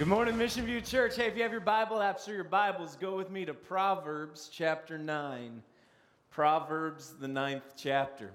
Good morning, Mission View Church. Hey, if you have your Bible apps or your Bibles, go with me to Proverbs chapter 9. Proverbs, the ninth chapter.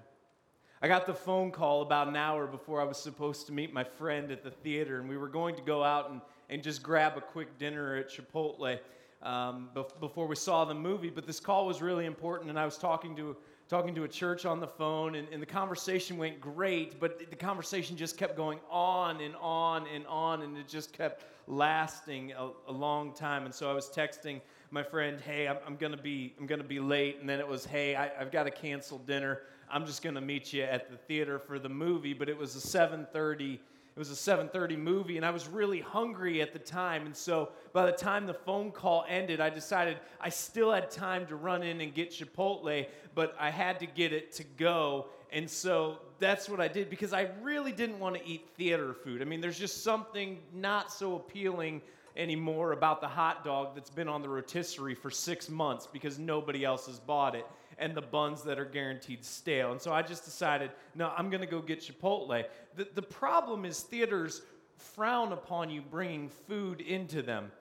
I got the phone call about an hour before I was supposed to meet my friend at the theater, and we were going to go out and, and just grab a quick dinner at Chipotle um, before we saw the movie. But this call was really important, and I was talking to talking to a church on the phone, and, and, the conversation went great, but the conversation just kept going on and on and on, and it just kept lasting a, a long time. And so I was texting my friend, "Hey, I'm, I'm gonna be I'm gonna be late," and then it was, "Hey, I, have got to cancel dinner. I'm just gonna meet you at the theater for the movie." But it was a 7:30 it was a 7:30 movie and I was really hungry at the time. And so by the time the phone call ended I decided I still had time to run in and get Chipotle but I had to get it to go. And so that's what I did because I really didn't want to eat theater food. I mean there's just something not so appealing anymore about the hot dog that's been on the rotisserie for 6 months because nobody else has bought it and the buns that are guaranteed stale. And so I just decided, no, I'm going to go get Chipotle. The, the problem is theaters frown upon you bringing food into them.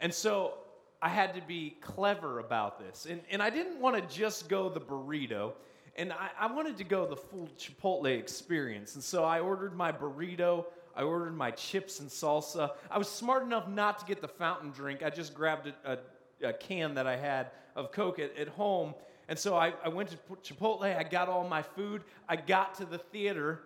And so I had to be clever about this. And, and I didn't want to just go the burrito, and I, I wanted to go the full Chipotle experience. And so I ordered my burrito. I ordered my chips and salsa. I was smart enough not to get the fountain drink. I just grabbed a, a, a can that I had of Coke at, at home and so I, I went to Chipotle, I got all my food, I got to the theater,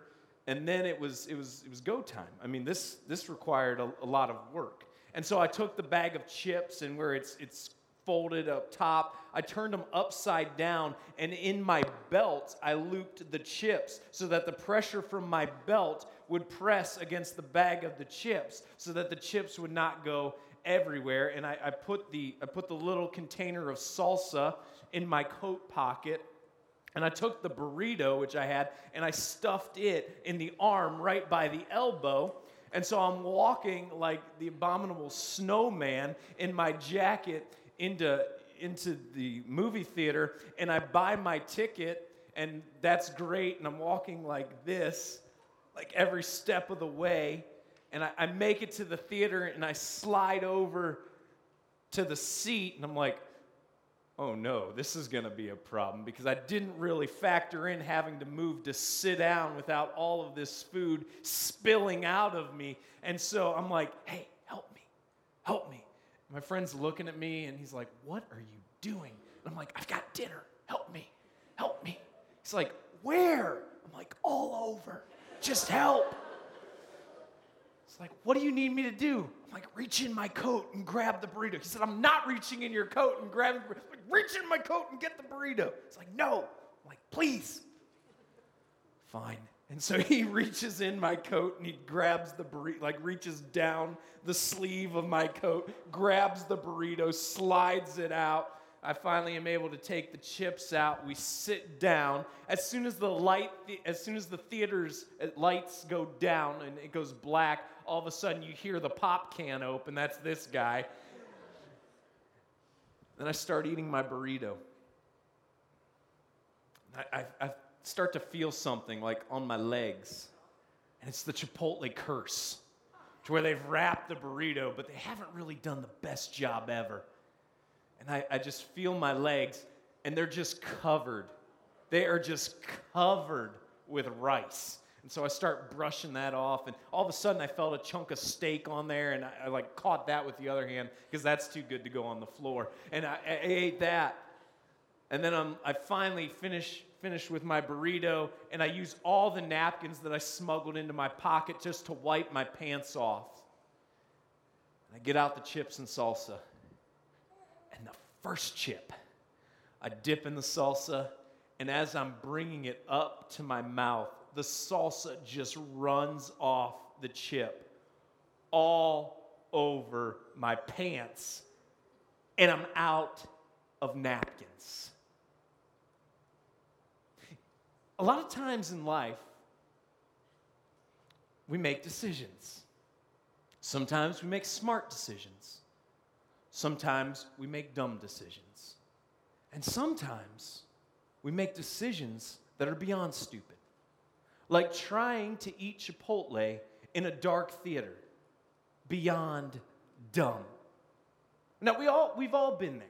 and then it was, it was, it was go time. I mean, this, this required a, a lot of work. And so I took the bag of chips and where it's, it's folded up top, I turned them upside down, and in my belt, I looped the chips so that the pressure from my belt would press against the bag of the chips so that the chips would not go everywhere. And I, I, put, the, I put the little container of salsa in my coat pocket. And I took the burrito, which I had, and I stuffed it in the arm right by the elbow. And so I'm walking like the abominable snowman in my jacket into, into the movie theater, and I buy my ticket, and that's great. And I'm walking like this, like every step of the way. And I, I make it to the theater, and I slide over to the seat, and I'm like, oh no, this is going to be a problem because I didn't really factor in having to move to sit down without all of this food spilling out of me. And so I'm like, hey, help me, help me. My friend's looking at me and he's like, what are you doing? And I'm like, I've got dinner. Help me, help me. He's like, where? I'm like, all over. Just help. Like, what do you need me to do? I'm like, reach in my coat and grab the burrito. He said, I'm not reaching in your coat and grabbing. Like, reach in my coat and get the burrito. It's like, no. I'm like, please. Fine. And so he reaches in my coat and he grabs the burrito, like reaches down the sleeve of my coat, grabs the burrito, slides it out, I finally am able to take the chips out. We sit down. As soon as the light, as soon as the theater's uh, lights go down and it goes black, all of a sudden you hear the pop can open. That's this guy. Then I start eating my burrito. I, I, I start to feel something like on my legs, and it's the Chipotle curse, to where they've wrapped the burrito, but they haven't really done the best job ever and I, I just feel my legs, and they're just covered. They are just covered with rice. And so I start brushing that off, and all of a sudden I felt a chunk of steak on there, and I, I like caught that with the other hand because that's too good to go on the floor. And I, I ate that, and then I'm, I finally finish finish with my burrito, and I use all the napkins that I smuggled into my pocket just to wipe my pants off. And I get out the chips and salsa and the first chip. I dip in the salsa, and as I'm bringing it up to my mouth, the salsa just runs off the chip all over my pants, and I'm out of napkins. A lot of times in life, we make decisions. Sometimes we make smart decisions. Sometimes we make dumb decisions. And sometimes we make decisions that are beyond stupid. Like trying to eat Chipotle in a dark theater. Beyond dumb. Now we all we've all been there.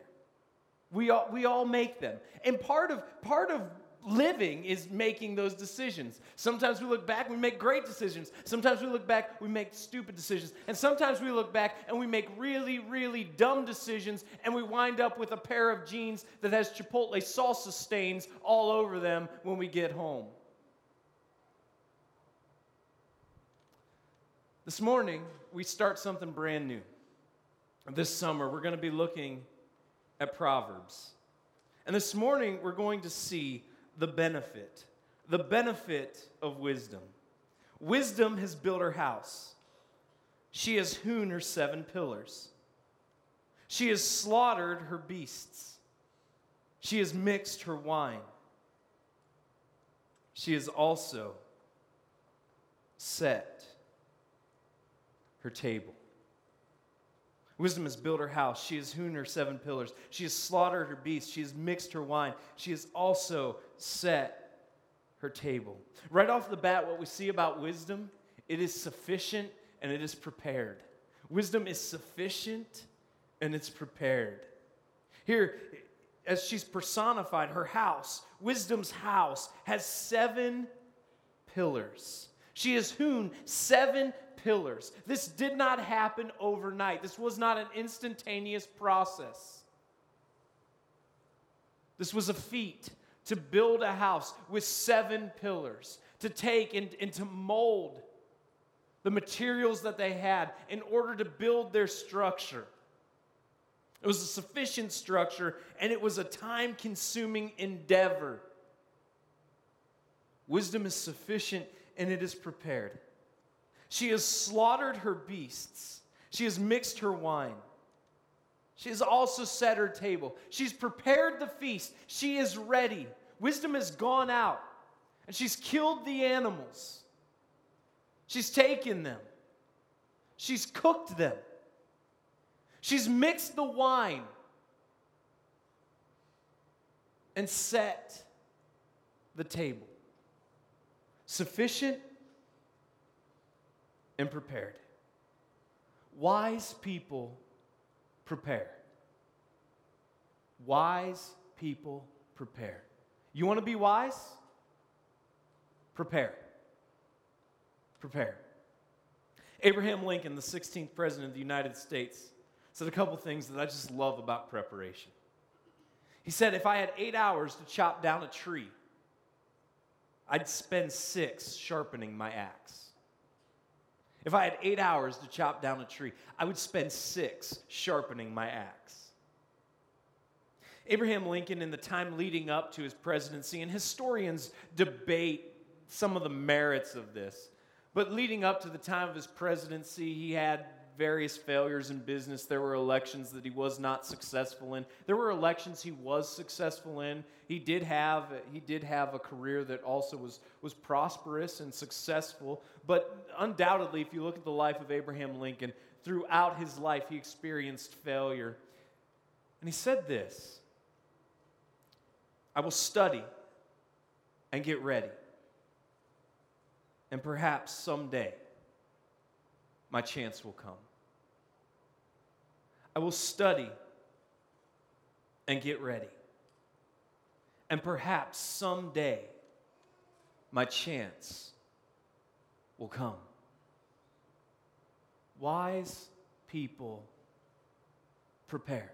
We all we all make them. And part of part of living is making those decisions. Sometimes we look back, we make great decisions. Sometimes we look back, we make stupid decisions. And sometimes we look back and we make really, really dumb decisions and we wind up with a pair of jeans that has Chipotle salsa stains all over them when we get home. This morning, we start something brand new. This summer, we're going to be looking at Proverbs. And this morning, we're going to see the benefit, the benefit of wisdom. Wisdom has built her house. She has hewn her seven pillars. She has slaughtered her beasts. She has mixed her wine. She has also set her table. Wisdom has built her house. She has hewn her seven pillars. She has slaughtered her beasts. She has mixed her wine. She has also set her table. Right off the bat, what we see about wisdom, it is sufficient and it is prepared. Wisdom is sufficient and it's prepared. Here, as she's personified, her house, wisdom's house, has seven pillars. She has hewn seven pillars. This did not happen overnight, this was not an instantaneous process. This was a feat to build a house with seven pillars, to take and, and to mold the materials that they had in order to build their structure. It was a sufficient structure and it was a time consuming endeavor. Wisdom is sufficient and it is prepared. She has slaughtered her beasts. She has mixed her wine. She has also set her table. She's prepared the feast. She is ready. Wisdom has gone out and she's killed the animals. She's taken them. She's cooked them. She's mixed the wine and set the table. Sufficient and prepared. Wise people prepare. Wise people prepare. You want to be wise? Prepare. Prepare. Abraham Lincoln, the 16th president of the United States, said a couple things that I just love about preparation. He said, If I had eight hours to chop down a tree, I'd spend six sharpening my axe. If I had eight hours to chop down a tree, I would spend six sharpening my axe. Abraham Lincoln, in the time leading up to his presidency, and historians debate some of the merits of this, but leading up to the time of his presidency, he had various failures in business. There were elections that he was not successful in. There were elections he was successful in. He did have he did have a career that also was was prosperous and successful. But undoubtedly, if you look at the life of Abraham Lincoln, throughout his life he experienced failure. And he said this I will study and get ready. And perhaps someday my chance will come. I will study and get ready. And perhaps someday my chance will come. Wise people prepare.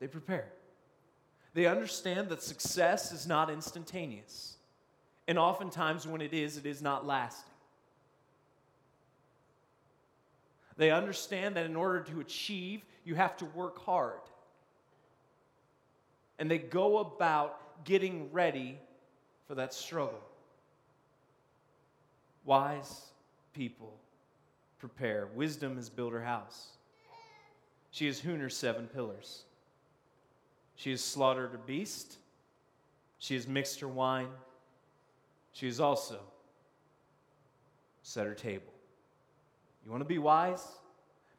They prepare. They understand that success is not instantaneous. And oftentimes, when it is, it is not lasting. They understand that in order to achieve, you have to work hard. And they go about getting ready for that struggle. Wise people prepare. Wisdom has built her house. She has hewn her seven pillars. She has slaughtered a beast. She has mixed her wine. She has also set her table. You want to be wise?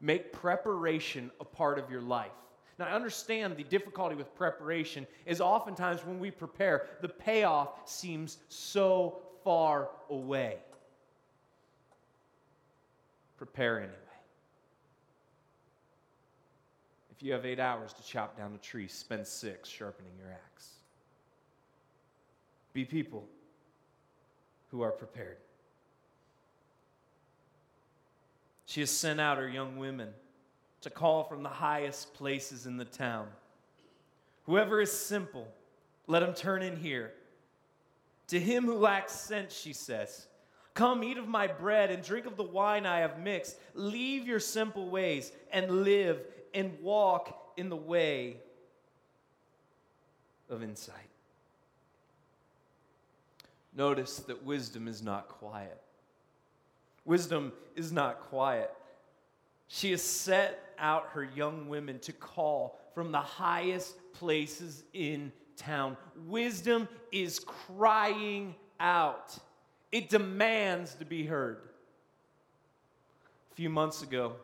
Make preparation a part of your life. Now, I understand the difficulty with preparation is oftentimes when we prepare, the payoff seems so far away. Prepare anyway. If you have eight hours to chop down a tree, spend six sharpening your axe. Be people who are prepared. She has sent out her young women to call from the highest places in the town. Whoever is simple, let him turn in here. To him who lacks sense, she says, Come, eat of my bread and drink of the wine I have mixed. Leave your simple ways and live and walk in the way of insight. Notice that wisdom is not quiet. Wisdom is not quiet. She has set out her young women to call from the highest places in town. Wisdom is crying out, it demands to be heard. A few months ago,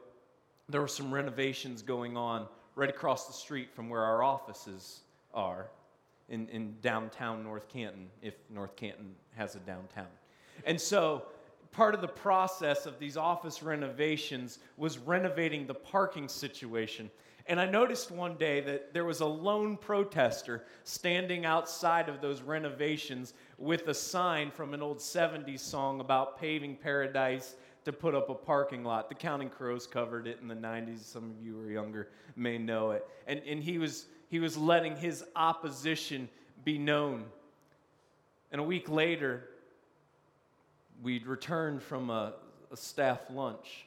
there were some renovations going on right across the street from where our offices are in, in downtown North Canton, if North Canton has a downtown. And so, part of the process of these office renovations was renovating the parking situation. And I noticed one day that there was a lone protester standing outside of those renovations with a sign from an old 70s song about paving paradise to put up a parking lot. The Counting Crows covered it in the 90s. Some of you who are younger may know it. And, and he, was, he was letting his opposition be known. And a week later, we'd returned from a, a staff lunch.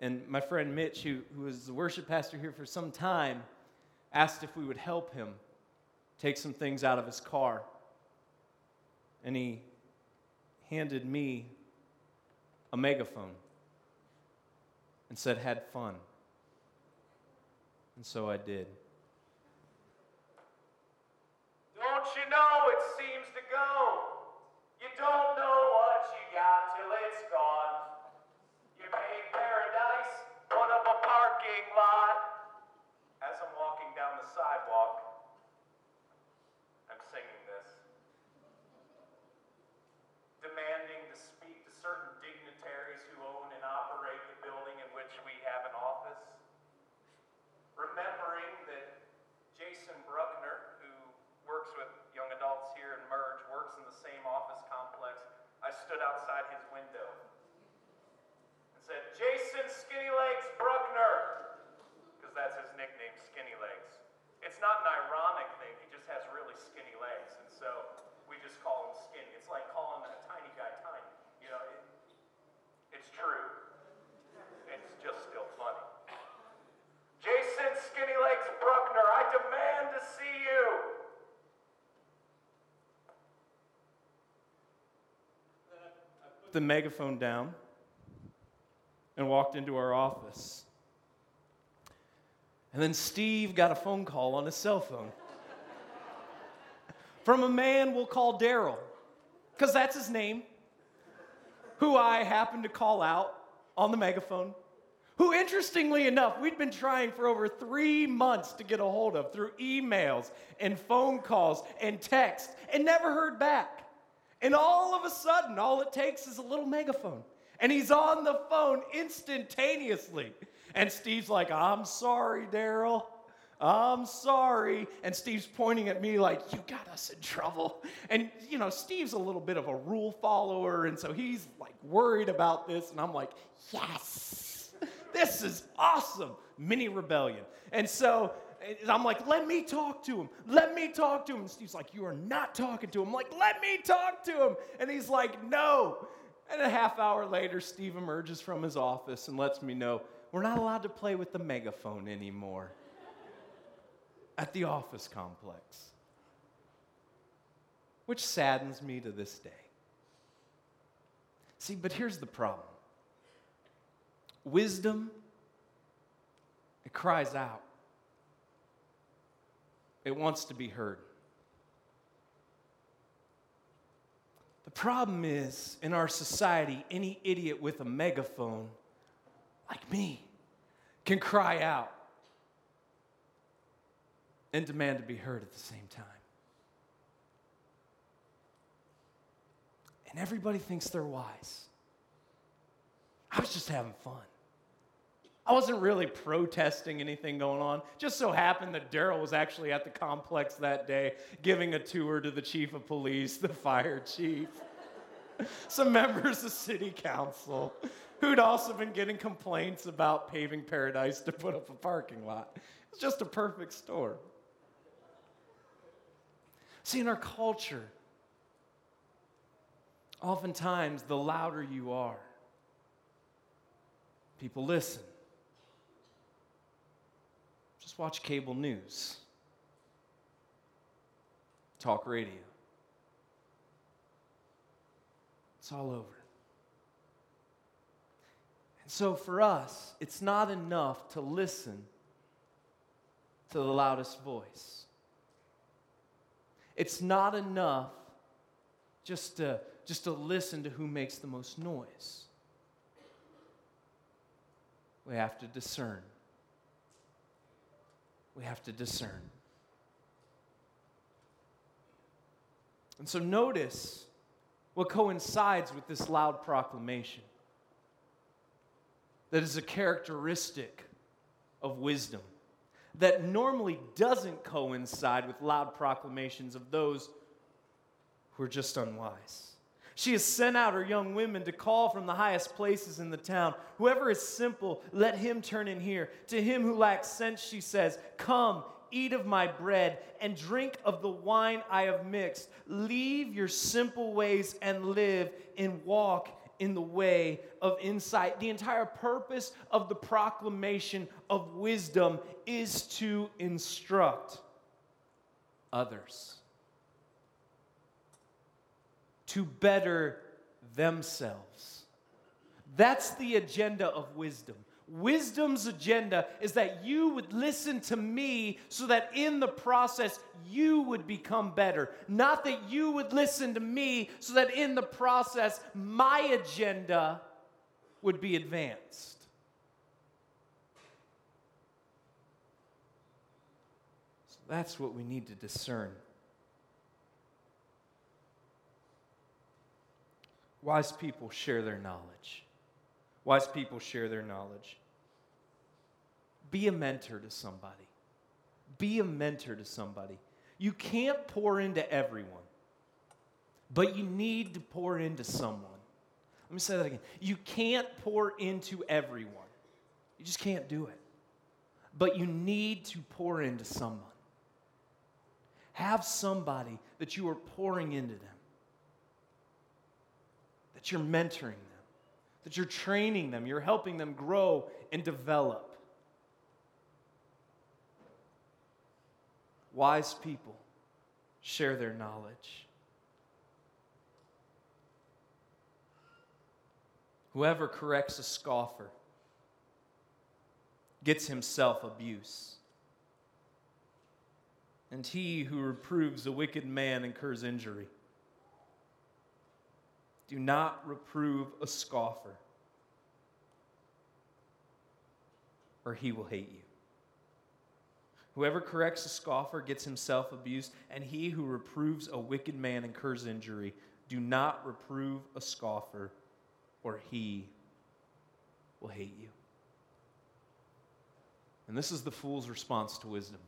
And my friend Mitch, who, who was the worship pastor here for some time, asked if we would help him take some things out of his car. And he handed me a megaphone and said, Had fun. And so I did. Don't you know it seems to go? You don't know what you got till it's gone. You made paradise, put up a parking lot. As I'm walking down the sidewalk, I'm singing this. Demanding to speak to certain dignitaries who own and operate the building in which we have an office. Remembering that Jason Bruckner, who works with young adults here in Merge, works in the same office complex. I stood outside his window and said, Jason Skinny Legs Bruckner, because that's his nickname, Skinny Legs. It's not an ironic thing, he just has really skinny legs, and so we just call him Skinny. It's like calling a tiny guy tiny. You know, it, it's true. It's just still funny. Jason Skinny Legs Bruckner, I demand to see you. The megaphone down and walked into our office. And then Steve got a phone call on his cell phone from a man we'll call Daryl, because that's his name, who I happened to call out on the megaphone. Who, interestingly enough, we'd been trying for over three months to get a hold of through emails and phone calls and text and never heard back. And all of a sudden, all it takes is a little megaphone. And he's on the phone instantaneously. And Steve's like, I'm sorry, Daryl. I'm sorry. And Steve's pointing at me like, You got us in trouble. And, you know, Steve's a little bit of a rule follower. And so he's like worried about this. And I'm like, Yes, this is awesome. Mini rebellion. And so I'm like, let me talk to him. Let me talk to him. And Steve's like, you are not talking to him. I'm like, let me talk to him. And he's like, no. And a half hour later, Steve emerges from his office and lets me know we're not allowed to play with the megaphone anymore at the office complex, which saddens me to this day. See, but here's the problem wisdom, it cries out. It wants to be heard. The problem is, in our society, any idiot with a megaphone, like me, can cry out and demand to be heard at the same time. And everybody thinks they're wise. I was just having fun. I wasn't really protesting anything going on. Just so happened that Daryl was actually at the complex that day giving a tour to the chief of police, the fire chief, some members of city council who'd also been getting complaints about paving paradise to put up a parking lot. It's just a perfect storm. See, in our culture, oftentimes the louder you are, people listen. Just watch cable news, talk radio. It's all over. And so for us, it's not enough to listen to the loudest voice. It's not enough just to, just to listen to who makes the most noise. We have to discern we have to discern. And so notice what coincides with this loud proclamation that is a characteristic of wisdom that normally doesn't coincide with loud proclamations of those who are just unwise. She has sent out her young women to call from the highest places in the town. Whoever is simple, let him turn in here. To him who lacks sense, she says, Come, eat of my bread, and drink of the wine I have mixed. Leave your simple ways and live and walk in the way of insight. The entire purpose of the proclamation of wisdom is to instruct others to better themselves. That's the agenda of wisdom. Wisdom's agenda is that you would listen to me so that in the process you would become better. Not that you would listen to me so that in the process my agenda would be advanced. So that's what we need to discern. Wise people share their knowledge. Wise people share their knowledge. Be a mentor to somebody. Be a mentor to somebody. You can't pour into everyone, but you need to pour into someone. Let me say that again. You can't pour into everyone, you just can't do it. But you need to pour into someone. Have somebody that you are pouring into them that you're mentoring them, that you're training them, you're helping them grow and develop. Wise people share their knowledge. Whoever corrects a scoffer gets himself abuse. And he who reproves a wicked man incurs injury. Do not reprove a scoffer, or he will hate you. Whoever corrects a scoffer gets himself abused, and he who reproves a wicked man incurs injury. Do not reprove a scoffer, or he will hate you. And this is the fool's response to wisdom.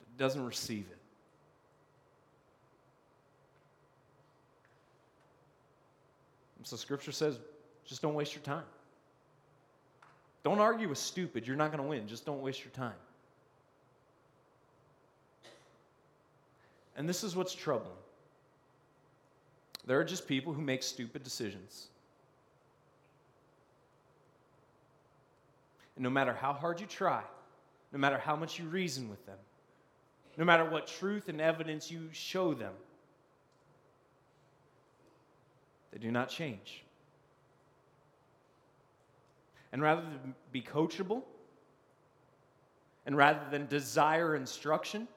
It doesn't receive it. So scripture says, just don't waste your time. Don't argue with stupid. You're not going to win. Just don't waste your time. And this is what's troubling. There are just people who make stupid decisions. And no matter how hard you try, no matter how much you reason with them, no matter what truth and evidence you show them, They do not change. And rather than be coachable, and rather than desire instruction,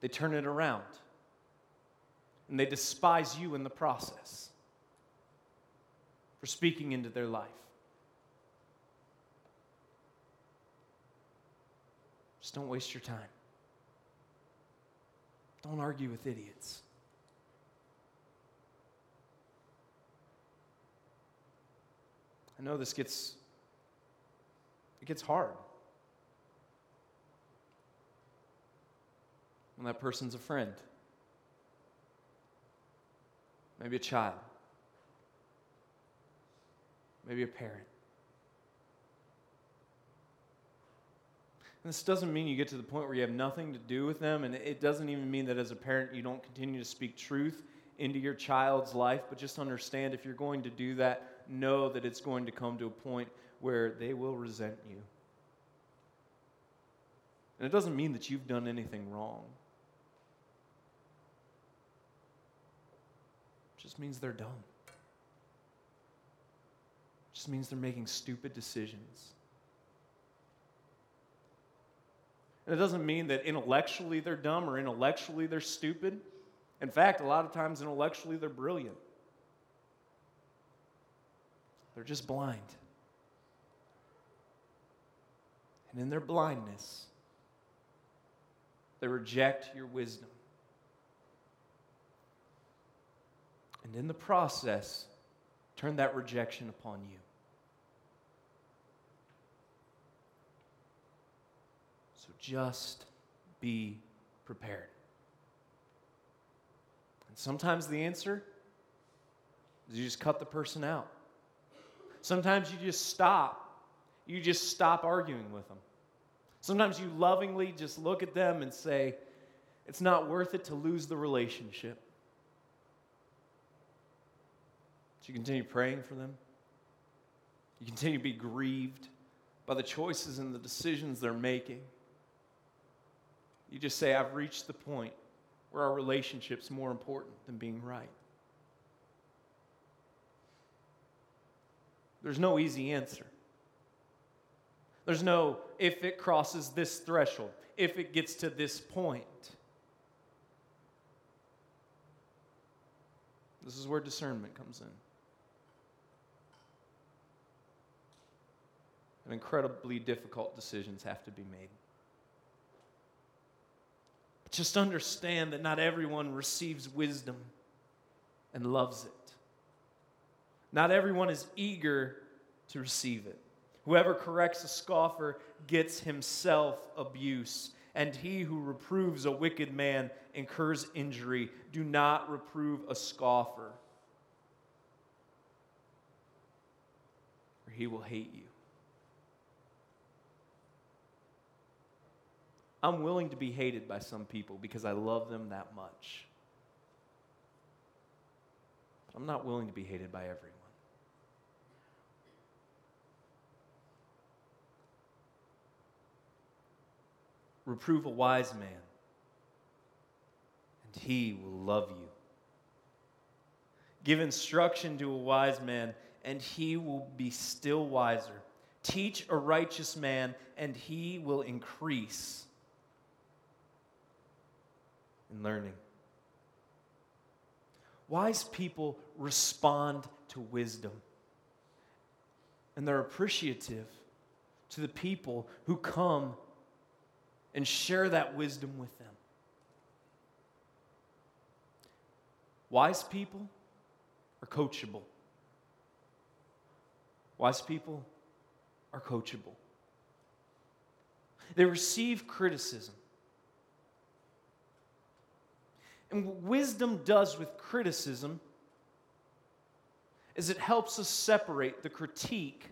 they turn it around. And they despise you in the process for speaking into their life. Just don't waste your time. Don't argue with idiots. I know this gets it gets hard. When that person's a friend. Maybe a child. Maybe a parent. And this doesn't mean you get to the point where you have nothing to do with them, and it doesn't even mean that as a parent you don't continue to speak truth into your child's life, but just understand if you're going to do that, know that it's going to come to a point where they will resent you. And it doesn't mean that you've done anything wrong. It just means they're dumb. It just means they're making stupid decisions. And it doesn't mean that intellectually they're dumb or intellectually they're stupid. In fact, a lot of times intellectually they're brilliant. They're just blind. And in their blindness, they reject your wisdom. And in the process, turn that rejection upon you. So just be prepared. And sometimes the answer is you just cut the person out. Sometimes you just stop. You just stop arguing with them. Sometimes you lovingly just look at them and say, it's not worth it to lose the relationship. So you continue praying for them. You continue to be grieved by the choices and the decisions they're making. You just say, I've reached the point where our relationship's more important than being right. There's no easy answer. There's no if it crosses this threshold, if it gets to this point. This is where discernment comes in. And incredibly difficult decisions have to be made. But just understand that not everyone receives wisdom and loves it. Not everyone is eager to receive it. Whoever corrects a scoffer gets himself abuse, and he who reproves a wicked man incurs injury. Do not reprove a scoffer, or he will hate you. I'm willing to be hated by some people because I love them that much. I'm not willing to be hated by everyone. Reprove a wise man, and he will love you. Give instruction to a wise man, and he will be still wiser. Teach a righteous man, and he will increase in learning. Wise people respond to wisdom, and they're appreciative to the people who come and share that wisdom with them. Wise people are coachable. Wise people are coachable. They receive criticism. And what wisdom does with criticism is it helps us separate the critique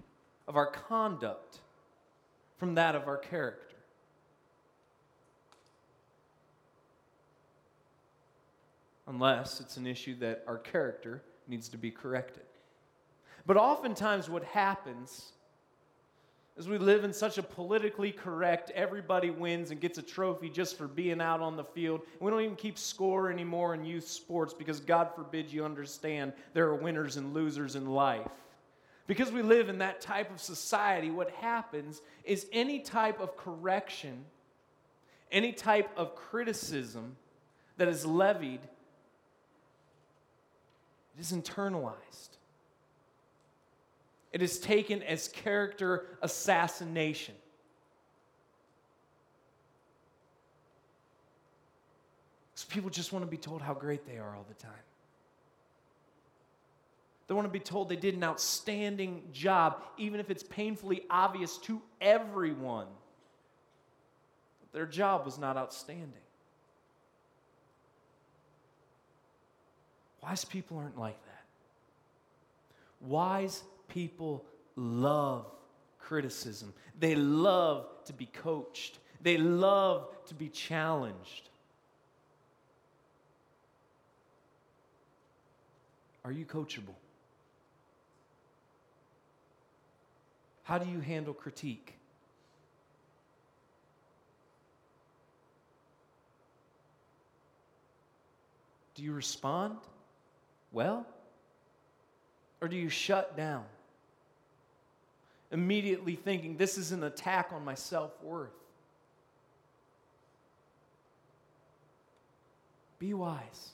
of our conduct from that of our character. Unless it's an issue that our character needs to be corrected. But oftentimes, what happens is we live in such a politically correct, everybody wins and gets a trophy just for being out on the field. We don't even keep score anymore in youth sports because, God forbid, you understand there are winners and losers in life. Because we live in that type of society, what happens is any type of correction, any type of criticism that is levied it is internalized. It is taken as character assassination. Because people just want to be told how great they are all the time. They want to be told they did an outstanding job, even if it's painfully obvious to everyone that their job was not outstanding. Wise people aren't like that. Wise people love criticism, they love to be coached, they love to be challenged. Are you coachable? How do you handle critique? Do you respond well? Or do you shut down? Immediately thinking, this is an attack on my self worth. Be wise.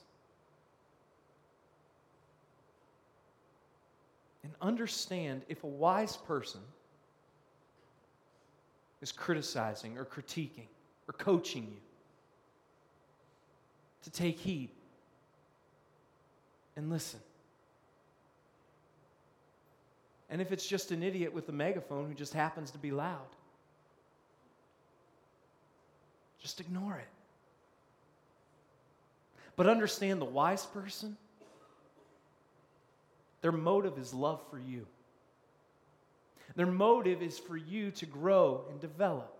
And understand if a wise person is criticizing or critiquing or coaching you, to take heed and listen. And if it's just an idiot with a megaphone who just happens to be loud, just ignore it. But understand the wise person, their motive is love for you. Their motive is for you to grow and develop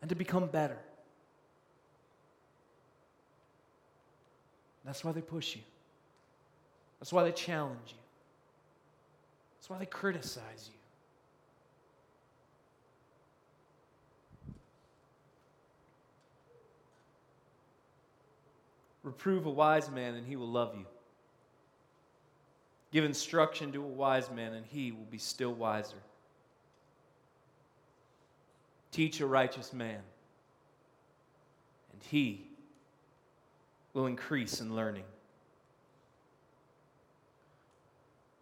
and to become better. That's why they push you. That's why they challenge you. That's why they criticize you. Reprove a wise man, and he will love you. Give instruction to a wise man, and he will be still wiser. Teach a righteous man, and he will increase in learning.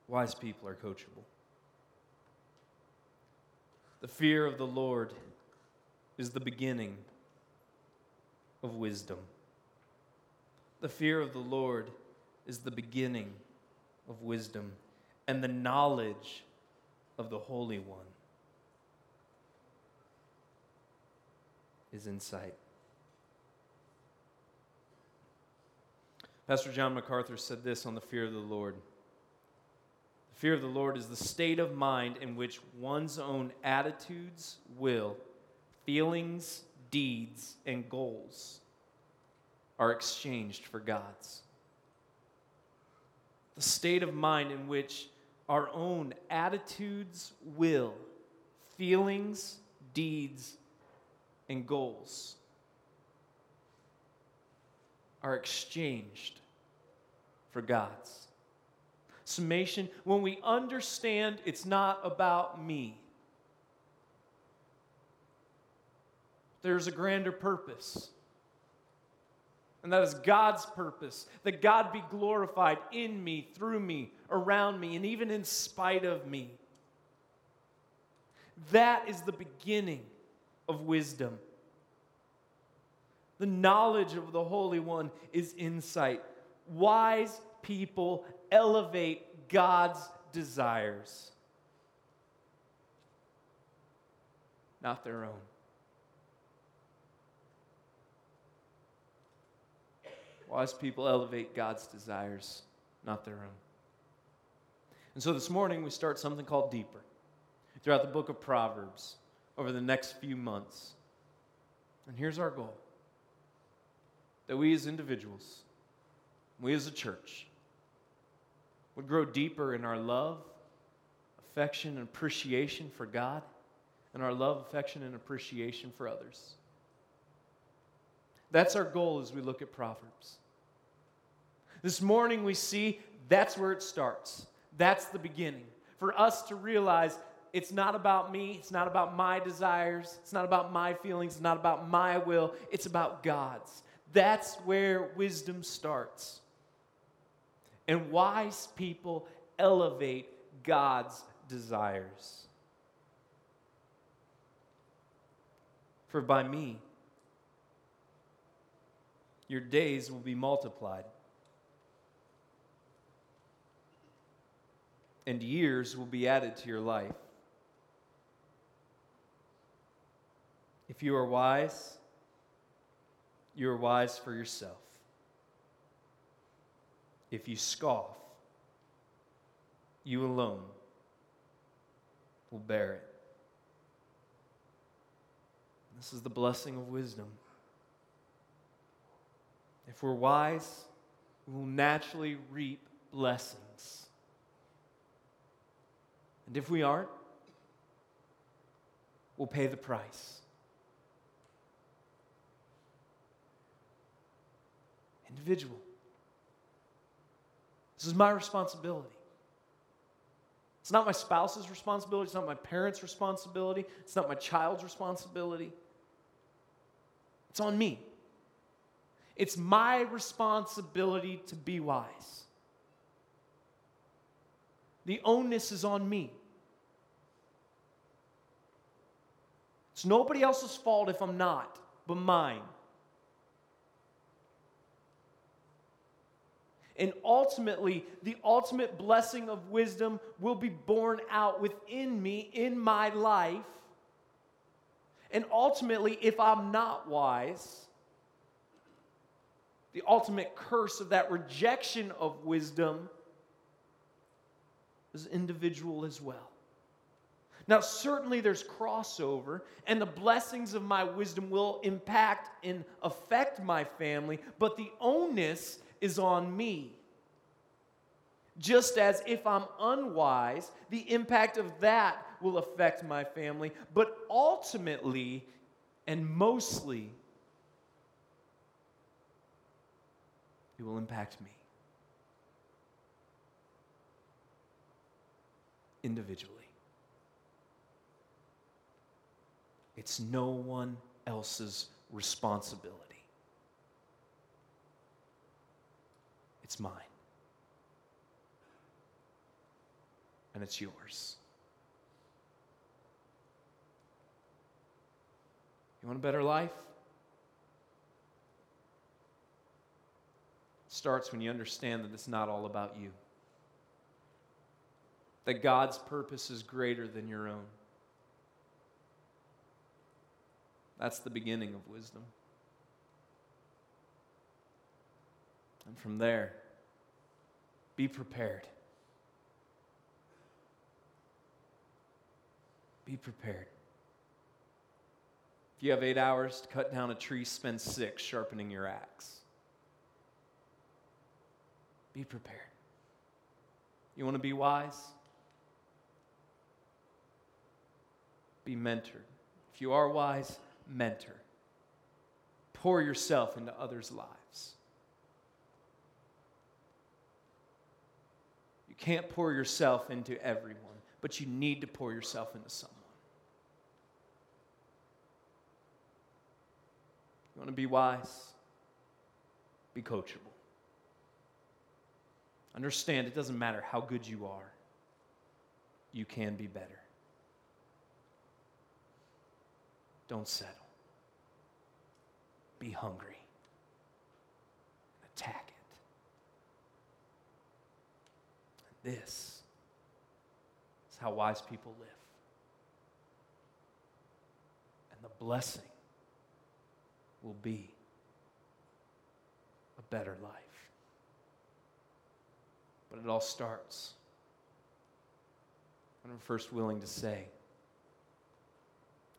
Wise people are coachable. The fear of the Lord is the beginning of wisdom. The fear of the Lord is the beginning of wisdom, and the knowledge of the Holy One is insight. Pastor John MacArthur said this on the fear of the Lord. Fear of the Lord is the state of mind in which one's own attitudes, will, feelings, deeds, and goals are exchanged for God's the state of mind in which our own attitudes, will, feelings, deeds, and goals are exchanged for God's. Summation when we understand it's not about me, there's a grander purpose. And that is God's purpose that God be glorified in me, through me, around me, and even in spite of me. That is the beginning of wisdom. The knowledge of the Holy One is insight. Wise people elevate God's desires, not their own. Wise people elevate God's desires, not their own. And so this morning we start something called Deeper throughout the book of Proverbs over the next few months. And here's our goal that we as individuals, we as a church, would grow deeper in our love, affection, and appreciation for God, and our love, affection, and appreciation for others. That's our goal as we look at Proverbs. This morning we see that's where it starts. That's the beginning. For us to realize it's not about me, it's not about my desires, it's not about my feelings, it's not about my will, it's about God's. That's where wisdom starts. And wise people elevate God's desires. For by me, your days will be multiplied. and years will be added to your life. If you are wise, you are wise for yourself. If you scoff, you alone will bear it. This is the blessing of wisdom. If we're wise, we will naturally reap blessings. And if we aren't, we'll pay the price. Individual. This is my responsibility. It's not my spouse's responsibility. It's not my parents' responsibility. It's not my child's responsibility. It's on me. It's my responsibility to be wise. The onus is on me. It's nobody else's fault if I'm not, but mine. And ultimately, the ultimate blessing of wisdom will be borne out within me in my life. And ultimately, if I'm not wise, the ultimate curse of that rejection of wisdom is individual as well. Now, certainly there's crossover, and the blessings of my wisdom will impact and affect my family, but the onus is on me. Just as if I'm unwise, the impact of that will affect my family, but ultimately and mostly, it will impact me individually. It's no one else's responsibility. It's mine. And it's yours. You want a better life? It starts when you understand that it's not all about you. That God's purpose is greater than your own. That's the beginning of wisdom. And from there, be prepared. Be prepared. If you have eight hours to cut down a tree, spend six sharpening your axe. Be prepared. You want to be wise? Be mentored. If you are wise, mentor. Pour yourself into others' lives. You can't pour yourself into everyone, but you need to pour yourself into someone. You want to be wise? Be coachable. Understand it doesn't matter how good you are, you can be better. Don't settle. Be hungry. Attack it. And this is how wise people live. And the blessing will be a better life. But it all starts when we're first willing to say,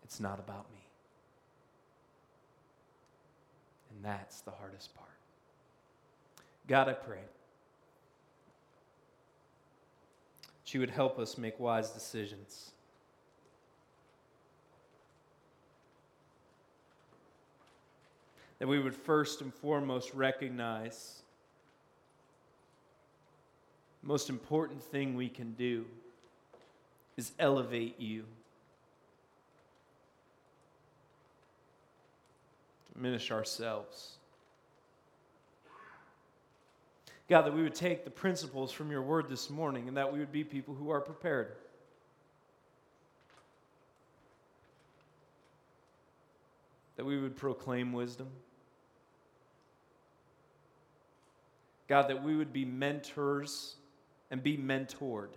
it's not about me. And that's the hardest part. God, I pray that you would help us make wise decisions. That we would first and foremost recognize the most important thing we can do is elevate you. diminish ourselves. God, that we would take the principles from your word this morning and that we would be people who are prepared. That we would proclaim wisdom. God, that we would be mentors and be mentored.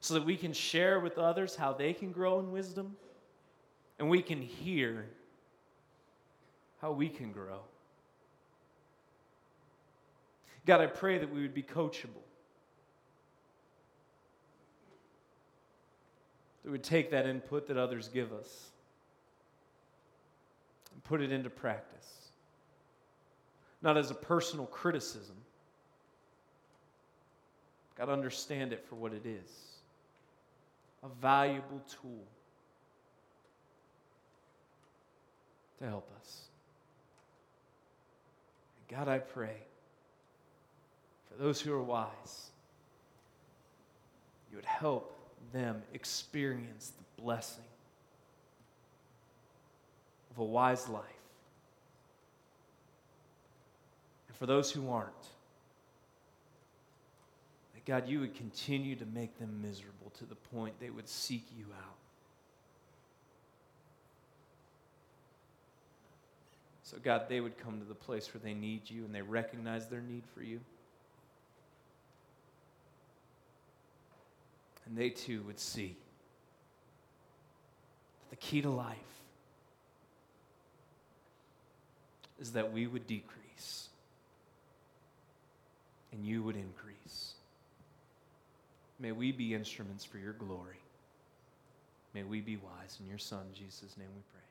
so that we can share with others how they can grow in wisdom and we can hear how we can grow. God, I pray that we would be coachable. That we would take that input that others give us and put it into practice. Not as a personal criticism. God, understand it for what it is a valuable tool to help us. God, I pray those who are wise, you would help them experience the blessing of a wise life. And for those who aren't, that God, you would continue to make them miserable to the point they would seek you out. So, God, they would come to the place where they need you and they recognize their need for you. And they too would see that the key to life is that we would decrease and you would increase. May we be instruments for your glory. May we be wise. In your Son, Jesus' name we pray.